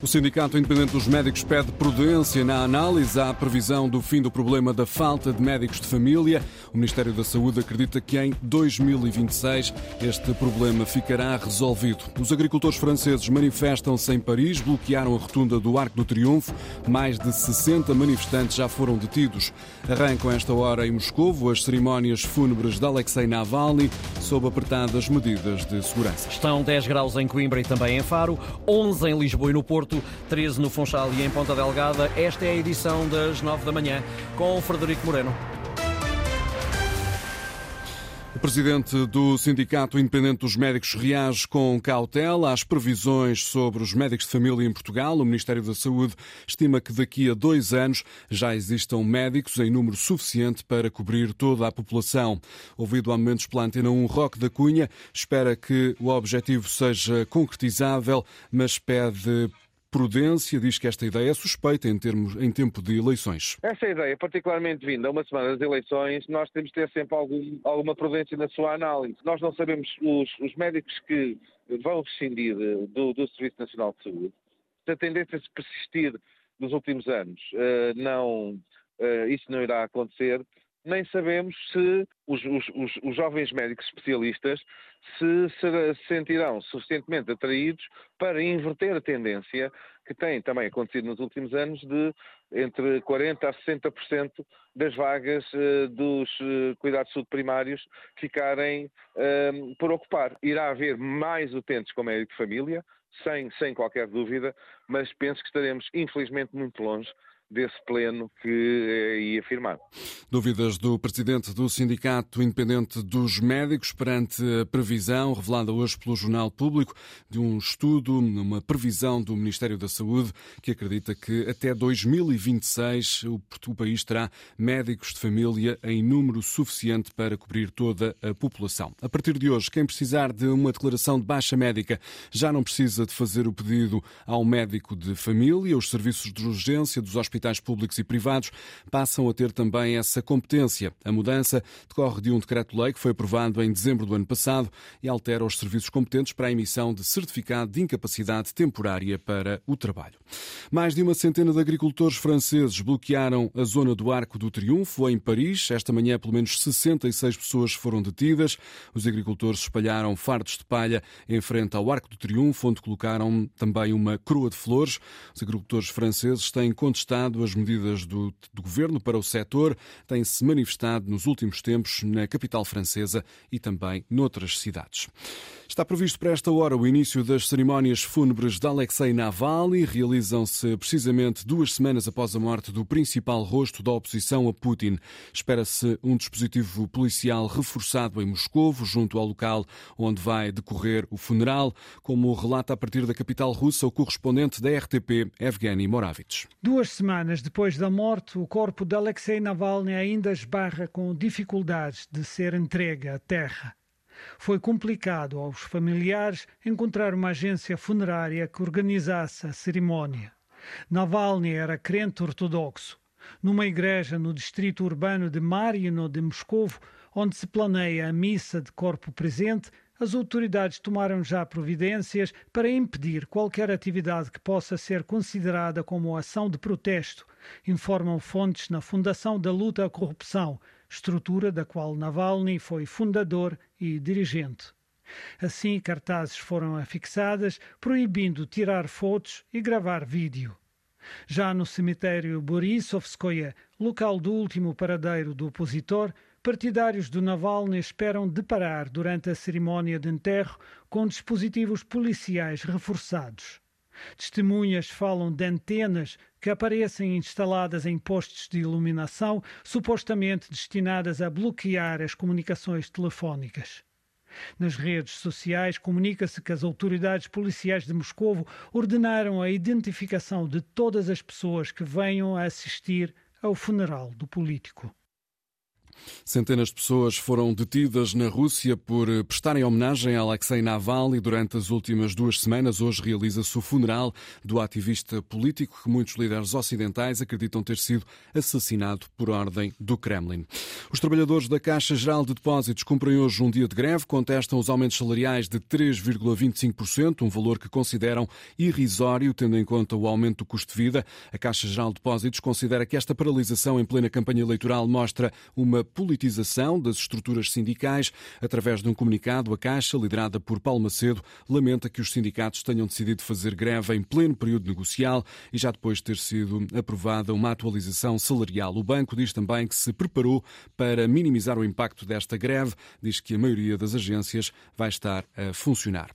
O Sindicato Independente dos Médicos pede prudência na análise à previsão do fim do problema da falta de médicos de família. O Ministério da Saúde acredita que em 2026 este problema ficará resolvido. Os agricultores franceses manifestam-se em Paris, bloquearam a rotunda do Arco do Triunfo. Mais de 60 manifestantes já foram detidos. Arrancam esta hora em Moscovo as cerimónias fúnebres de Alexei Navalny sob apertadas medidas de segurança. Estão 10 graus em Coimbra e também em Faro, 11 em Lisboa e no Porto. Porto, 13 no Funchal e em Ponta Delgada. Esta é a edição das 9 da manhã com o Frederico Moreno. O presidente do Sindicato Independente dos Médicos reage com cautela às previsões sobre os médicos de família em Portugal. O Ministério da Saúde estima que daqui a dois anos já existam médicos em número suficiente para cobrir toda a população. Ouvido há momentos pela Antena 1, Roque da Cunha espera que o objetivo seja concretizável, mas pede Prudência diz que esta ideia é suspeita em, termos, em tempo de eleições. Essa ideia, particularmente vinda a uma semana das eleições, nós temos de ter sempre algum, alguma prudência na sua análise. Nós não sabemos os, os médicos que vão rescindir do, do, Serviço Nacional de Saúde, se a tendência se persistir nos últimos anos, uh, não, uh, isso não irá acontecer nem sabemos se os, os, os, os jovens médicos especialistas se, se, sentirão suficientemente atraídos para inverter a tendência que tem também acontecido nos últimos anos de entre 40% a 60% das vagas uh, dos uh, cuidados de saúde primários ficarem uh, por ocupar. Irá haver mais utentes com médico de família, sem, sem qualquer dúvida, mas penso que estaremos infelizmente muito longe desse pleno que eh, ia firmar. Dúvidas do presidente do Sindicato Independente dos Médicos perante a previsão revelada hoje pelo Jornal Público de um estudo, uma previsão do Ministério da Saúde que acredita que até 2026 o, o país terá médicos de família em número suficiente para cobrir toda a população. A partir de hoje, quem precisar de uma declaração de baixa médica já não precisa de fazer o pedido ao médico de família. Os serviços de urgência dos hospitais hospitais públicos e privados passam a ter também essa competência. A mudança decorre de um decreto-lei que foi aprovado em dezembro do ano passado e altera os serviços competentes para a emissão de certificado de incapacidade temporária para o trabalho. Mais de uma centena de agricultores franceses bloquearam a zona do Arco do Triunfo, em Paris. Esta manhã, pelo menos 66 pessoas foram detidas. Os agricultores espalharam fardos de palha em frente ao Arco do Triunfo, onde colocaram também uma coroa de flores. Os agricultores franceses têm contestado as medidas do, do governo para o setor, têm-se manifestado nos últimos tempos na capital francesa e também noutras cidades. Está previsto para esta hora o início das cerimónias fúnebres de Alexei Navalny. Realizam-se precisamente duas semanas após a morte do principal rosto da oposição a Putin. Espera-se um dispositivo policial reforçado em Moscou, junto ao local onde vai decorrer o funeral, como relata a partir da capital russa o correspondente da RTP, Evgeny Moravits. Duas semanas depois da morte, o corpo de Alexei Navalny ainda esbarra com dificuldades de ser entregue à terra. Foi complicado aos familiares encontrar uma agência funerária que organizasse a cerimónia. Navalny era crente ortodoxo. Numa igreja no distrito urbano de Marino de Moscovo, onde se planeia a missa de corpo presente, as autoridades tomaram já providências para impedir qualquer atividade que possa ser considerada como ação de protesto, informam fontes na Fundação da Luta à Corrupção, estrutura da qual Navalny foi fundador e dirigente. Assim, cartazes foram afixadas proibindo tirar fotos e gravar vídeo. Já no cemitério Borisovskoye, local do último paradeiro do opositor, partidários do Navalny esperam deparar durante a cerimónia de enterro com dispositivos policiais reforçados. Testemunhas falam de antenas que aparecem instaladas em postes de iluminação, supostamente destinadas a bloquear as comunicações telefónicas. Nas redes sociais comunica-se que as autoridades policiais de Moscovo ordenaram a identificação de todas as pessoas que venham a assistir ao funeral do político. Centenas de pessoas foram detidas na Rússia por prestarem homenagem a Alexei Navalny durante as últimas duas semanas. Hoje realiza-se o funeral do ativista político que muitos líderes ocidentais acreditam ter sido assassinado por ordem do Kremlin. Os trabalhadores da Caixa Geral de Depósitos cumprem hoje um dia de greve, contestam os aumentos salariais de 3,25%, um valor que consideram irrisório, tendo em conta o aumento do custo de vida. A Caixa Geral de Depósitos considera que esta paralisação em plena campanha eleitoral mostra uma politização das estruturas sindicais. Através de um comunicado, a Caixa, liderada por Paulo Macedo, lamenta que os sindicatos tenham decidido fazer greve em pleno período negocial e já depois de ter sido aprovada uma atualização salarial. O banco diz também que se preparou para minimizar o impacto desta greve, diz que a maioria das agências vai estar a funcionar.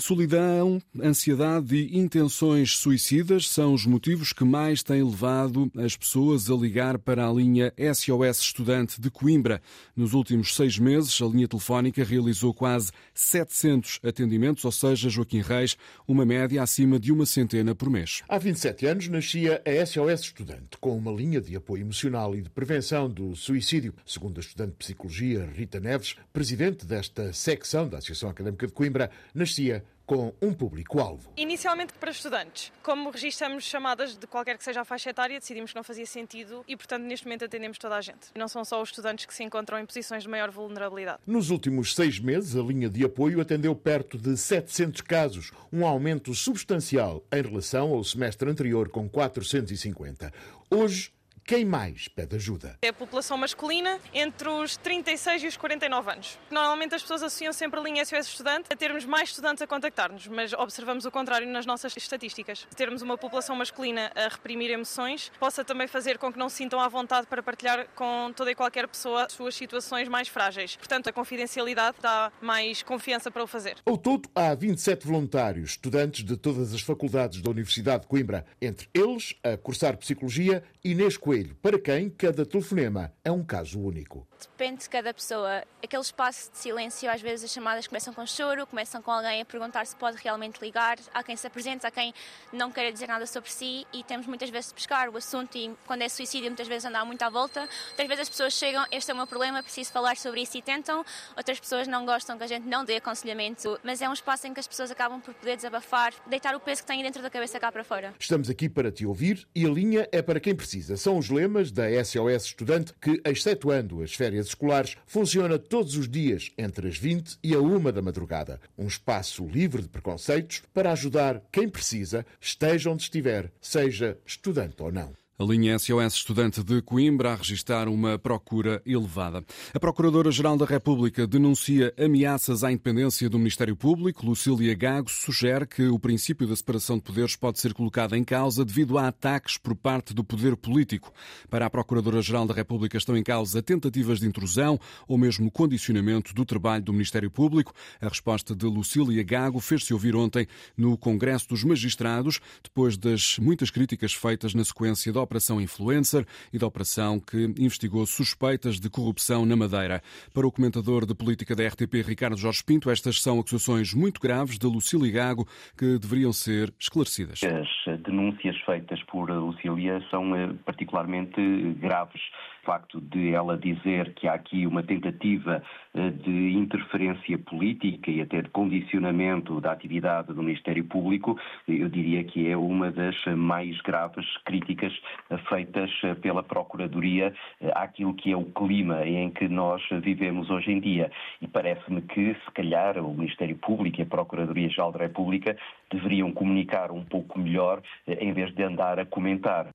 Solidão, ansiedade e intenções suicidas são os motivos que mais têm levado as pessoas a ligar para a linha SOS Estudante de Coimbra. Nos últimos seis meses, a linha telefónica realizou quase 700 atendimentos, ou seja, Joaquim Reis, uma média acima de uma centena por mês. Há 27 anos nascia a SOS Estudante, com uma linha de apoio emocional e de prevenção do suicídio. Segundo a estudante de Psicologia Rita Neves, presidente desta secção da Associação Académica de Coimbra, nascia com um público-alvo. Inicialmente para estudantes. Como registramos chamadas de qualquer que seja a faixa etária, decidimos que não fazia sentido e, portanto, neste momento atendemos toda a gente. Não são só os estudantes que se encontram em posições de maior vulnerabilidade. Nos últimos seis meses, a linha de apoio atendeu perto de 700 casos, um aumento substancial em relação ao semestre anterior, com 450. Hoje, quem mais pede ajuda? É a população masculina entre os 36 e os 49 anos. Normalmente as pessoas associam sempre a linha SOS Estudante a termos mais estudantes a contactar-nos, mas observamos o contrário nas nossas estatísticas. Termos uma população masculina a reprimir emoções possa também fazer com que não se sintam à vontade para partilhar com toda e qualquer pessoa as suas situações mais frágeis. Portanto, a confidencialidade dá mais confiança para o fazer. Ao todo, há 27 voluntários, estudantes de todas as faculdades da Universidade de Coimbra, entre eles a cursar Psicologia Inês Coelho Coelho, para quem cada telefonema é um caso único. Depende de cada pessoa. Aquele espaço de silêncio, às vezes as chamadas começam com choro, começam com alguém a perguntar se pode realmente ligar. Há quem se apresente, há quem não queira dizer nada sobre si e temos muitas vezes de pescar o assunto e quando é suicídio muitas vezes andar muito à volta. Outras vezes as pessoas chegam, este é o meu problema, preciso falar sobre isso e tentam. Outras pessoas não gostam que a gente não dê aconselhamento, mas é um espaço em que as pessoas acabam por poder desabafar, deitar o peso que têm dentro da cabeça cá para fora. Estamos aqui para te ouvir e a linha é para quem precisa. São os lemas da SOS Estudante que, excetuando as férias escolares, funciona todos os dias entre as 20 e a 1 da madrugada. Um espaço livre de preconceitos para ajudar quem precisa, esteja onde estiver, seja estudante ou não. A linha SOS Estudante de Coimbra a registrar uma procura elevada. A Procuradora-Geral da República denuncia ameaças à independência do Ministério Público. Lucília Gago sugere que o princípio da separação de poderes pode ser colocado em causa devido a ataques por parte do poder político. Para a Procuradora-Geral da República estão em causa tentativas de intrusão ou mesmo condicionamento do trabalho do Ministério Público. A resposta de Lucília Gago fez-se ouvir ontem no Congresso dos Magistrados, depois das muitas críticas feitas na sequência da Operação Influencer e da operação que investigou suspeitas de corrupção na Madeira. Para o comentador de política da RTP, Ricardo Jorge Pinto, estas são acusações muito graves de Lucília Gago que deveriam ser esclarecidas. As denúncias feitas por Lucília são eh, particularmente graves facto de ela dizer que há aqui uma tentativa eh, de interferência política e até de condicionamento da atividade do Ministério Público, eu diria que é uma das mais graves críticas eh, feitas pela Procuradoria àquilo que é o clima em que nós vivemos hoje em dia. E parece-me que, se calhar, o Ministério Público e a Procuradoria-Geral da República deveriam comunicar um pouco melhor em vez de andar a comentar.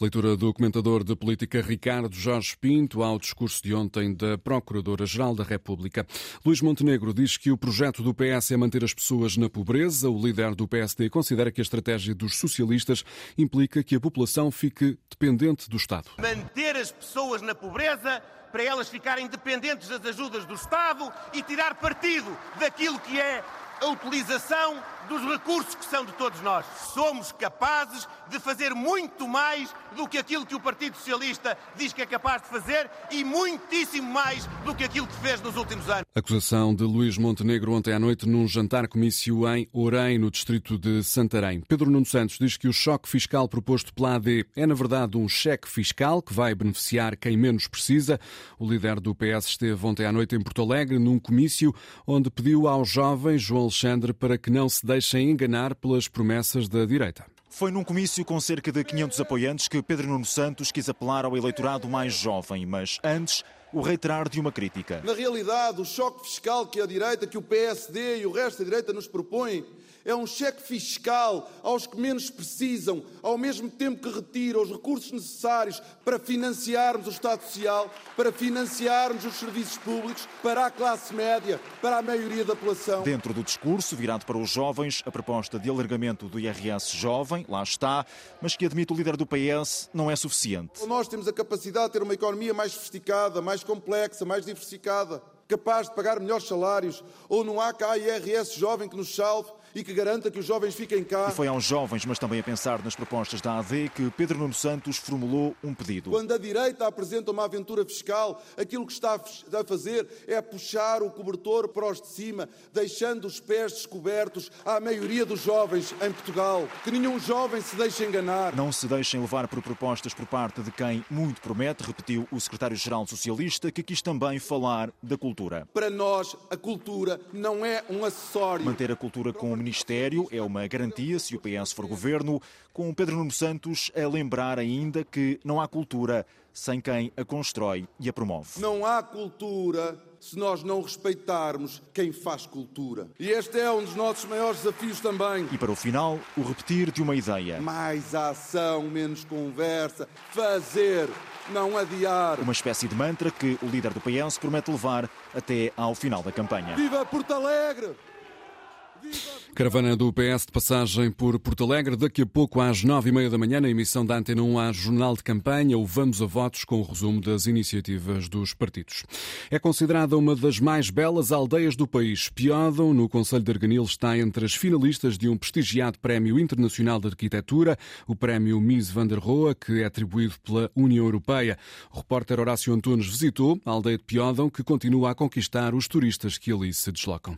Leitura do comentador de política Ricardo Jorge Jorge Pinto ao discurso de ontem da Procuradora-Geral da República. Luís Montenegro diz que o projeto do PS é manter as pessoas na pobreza. O líder do PSD considera que a estratégia dos socialistas implica que a população fique dependente do Estado. Manter as pessoas na pobreza para elas ficarem dependentes das ajudas do Estado e tirar partido daquilo que é a utilização dos recursos que são de todos nós. Somos capazes de fazer muito mais do que aquilo que o Partido Socialista diz que é capaz de fazer e muitíssimo mais do que aquilo que fez nos últimos anos. Acusação de Luís Montenegro ontem à noite num jantar-comício em Orem, no distrito de Santarém. Pedro Nuno Santos diz que o choque fiscal proposto pela AD é, na verdade, um cheque fiscal que vai beneficiar quem menos precisa. O líder do PS esteve ontem à noite em Porto Alegre, num comício onde pediu ao jovem João Alexandre para que não se deixem enganar pelas promessas da direita. Foi num comício com cerca de 500 apoiantes que Pedro Nuno Santos quis apelar ao eleitorado mais jovem, mas antes o reiterar de uma crítica. Na realidade, o choque fiscal que a direita, que o PSD e o resto da direita nos propõem, é um cheque fiscal aos que menos precisam, ao mesmo tempo que retira os recursos necessários para financiarmos o Estado Social, para financiarmos os serviços públicos, para a classe média, para a maioria da população. Dentro do discurso, virado para os jovens, a proposta de alargamento do IRS jovem, lá está, mas que admite o líder do PS, não é suficiente. Nós temos a capacidade de ter uma economia mais sofisticada, mais complexa, mais diversificada, capaz de pagar melhores salários, ou não há cá IRS jovem que nos salve e que garanta que os jovens fiquem cá. E foi aos jovens, mas também a pensar nas propostas da AD, que Pedro Nuno Santos formulou um pedido. Quando a direita apresenta uma aventura fiscal, aquilo que está a fazer é puxar o cobertor para os de cima, deixando os pés descobertos à maioria dos jovens em Portugal. Que nenhum jovem se deixe enganar. Não se deixem levar por propostas por parte de quem muito promete, repetiu o secretário-geral socialista, que quis também falar da cultura. Para nós, a cultura não é um acessório. Manter a cultura com Ministério é uma garantia se o PS for governo, com Pedro Nuno Santos a lembrar ainda que não há cultura sem quem a constrói e a promove. Não há cultura se nós não respeitarmos quem faz cultura. E este é um dos nossos maiores desafios também. E para o final, o repetir de uma ideia. Mais ação, menos conversa. Fazer, não adiar. Uma espécie de mantra que o líder do PS promete levar até ao final da campanha. Viva Porto Alegre! Caravana do PS de passagem por Porto Alegre. Daqui a pouco, às nove e meia da manhã, na emissão da Antena 1, há jornal de campanha, o Vamos a Votos, com o resumo das iniciativas dos partidos. É considerada uma das mais belas aldeias do país. Piódão, no Conselho de Arganil, está entre as finalistas de um prestigiado Prémio Internacional de Arquitetura, o Prémio Mies van der Rohe, que é atribuído pela União Europeia. O repórter Horácio Antunes visitou a aldeia de Piódão, que continua a conquistar os turistas que ali se deslocam.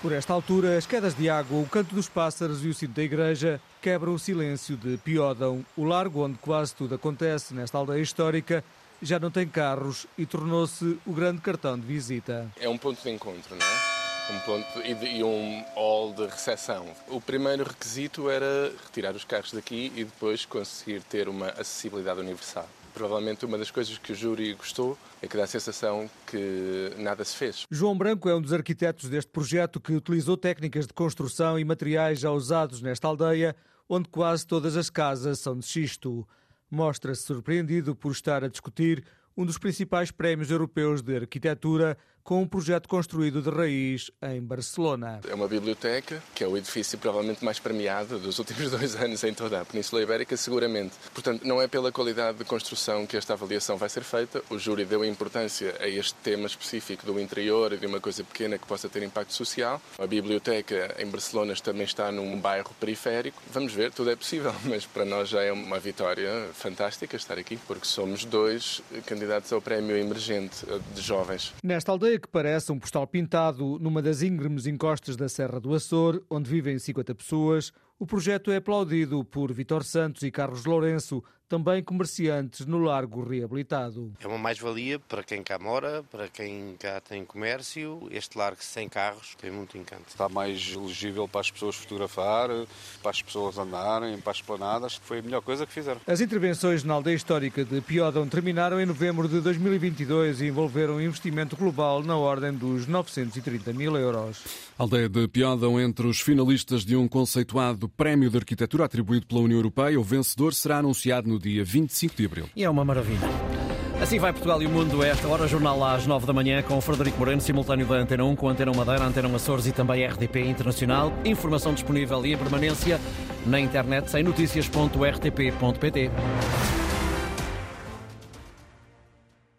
Por esta altura, as quedas de água, o canto dos pássaros e o sino da igreja quebram o silêncio de Piódão. O largo onde quase tudo acontece nesta aldeia histórica já não tem carros e tornou-se o grande cartão de visita. É um ponto de encontro, não é? Um ponto e, de, e um hall de recepção. O primeiro requisito era retirar os carros daqui e depois conseguir ter uma acessibilidade universal provavelmente uma das coisas que o júri gostou é que dá a sensação que nada se fez. João Branco é um dos arquitetos deste projeto que utilizou técnicas de construção e materiais já usados nesta aldeia, onde quase todas as casas são de xisto. Mostra-se surpreendido por estar a discutir um dos principais prémios europeus de arquitetura com um projeto construído de raiz em Barcelona. É uma biblioteca, que é o edifício provavelmente mais premiado dos últimos dois anos em toda a Península Ibérica, seguramente. Portanto, não é pela qualidade de construção que esta avaliação vai ser feita. O júri deu importância a este tema específico do interior e de uma coisa pequena que possa ter impacto social. A biblioteca em Barcelona também está num bairro periférico. Vamos ver, tudo é possível, mas para nós já é uma vitória fantástica estar aqui, porque somos dois candidatos ao prémio emergente de jovens. Nesta aldeia que parece um postal pintado numa das íngremes encostas da Serra do Açor, onde vivem 50 pessoas, o projeto é aplaudido por Vitor Santos e Carlos Lourenço, também comerciantes no Largo Reabilitado. É uma mais-valia para quem cá mora, para quem cá tem comércio. Este largo sem carros tem muito encanto. Está mais elegível para as pessoas fotografar, para as pessoas andarem, para as planadas. Foi a melhor coisa que fizeram. As intervenções na aldeia histórica de Piódão terminaram em novembro de 2022 e envolveram um investimento global na ordem dos 930 mil euros. Aldeia de Piódão entre os finalistas de um conceituado Prémio de Arquitetura atribuído pela União Europeia. O vencedor será anunciado no dia 25 de abril. E é uma maravilha. Assim vai Portugal e o mundo esta hora, jornal às 9 da manhã com Frederico Moreno, simultâneo da Antena 1 com Antena Madeira, Antena Açores e também RDP Internacional. Informação disponível e em permanência na internet sem notícias.rtp.pt.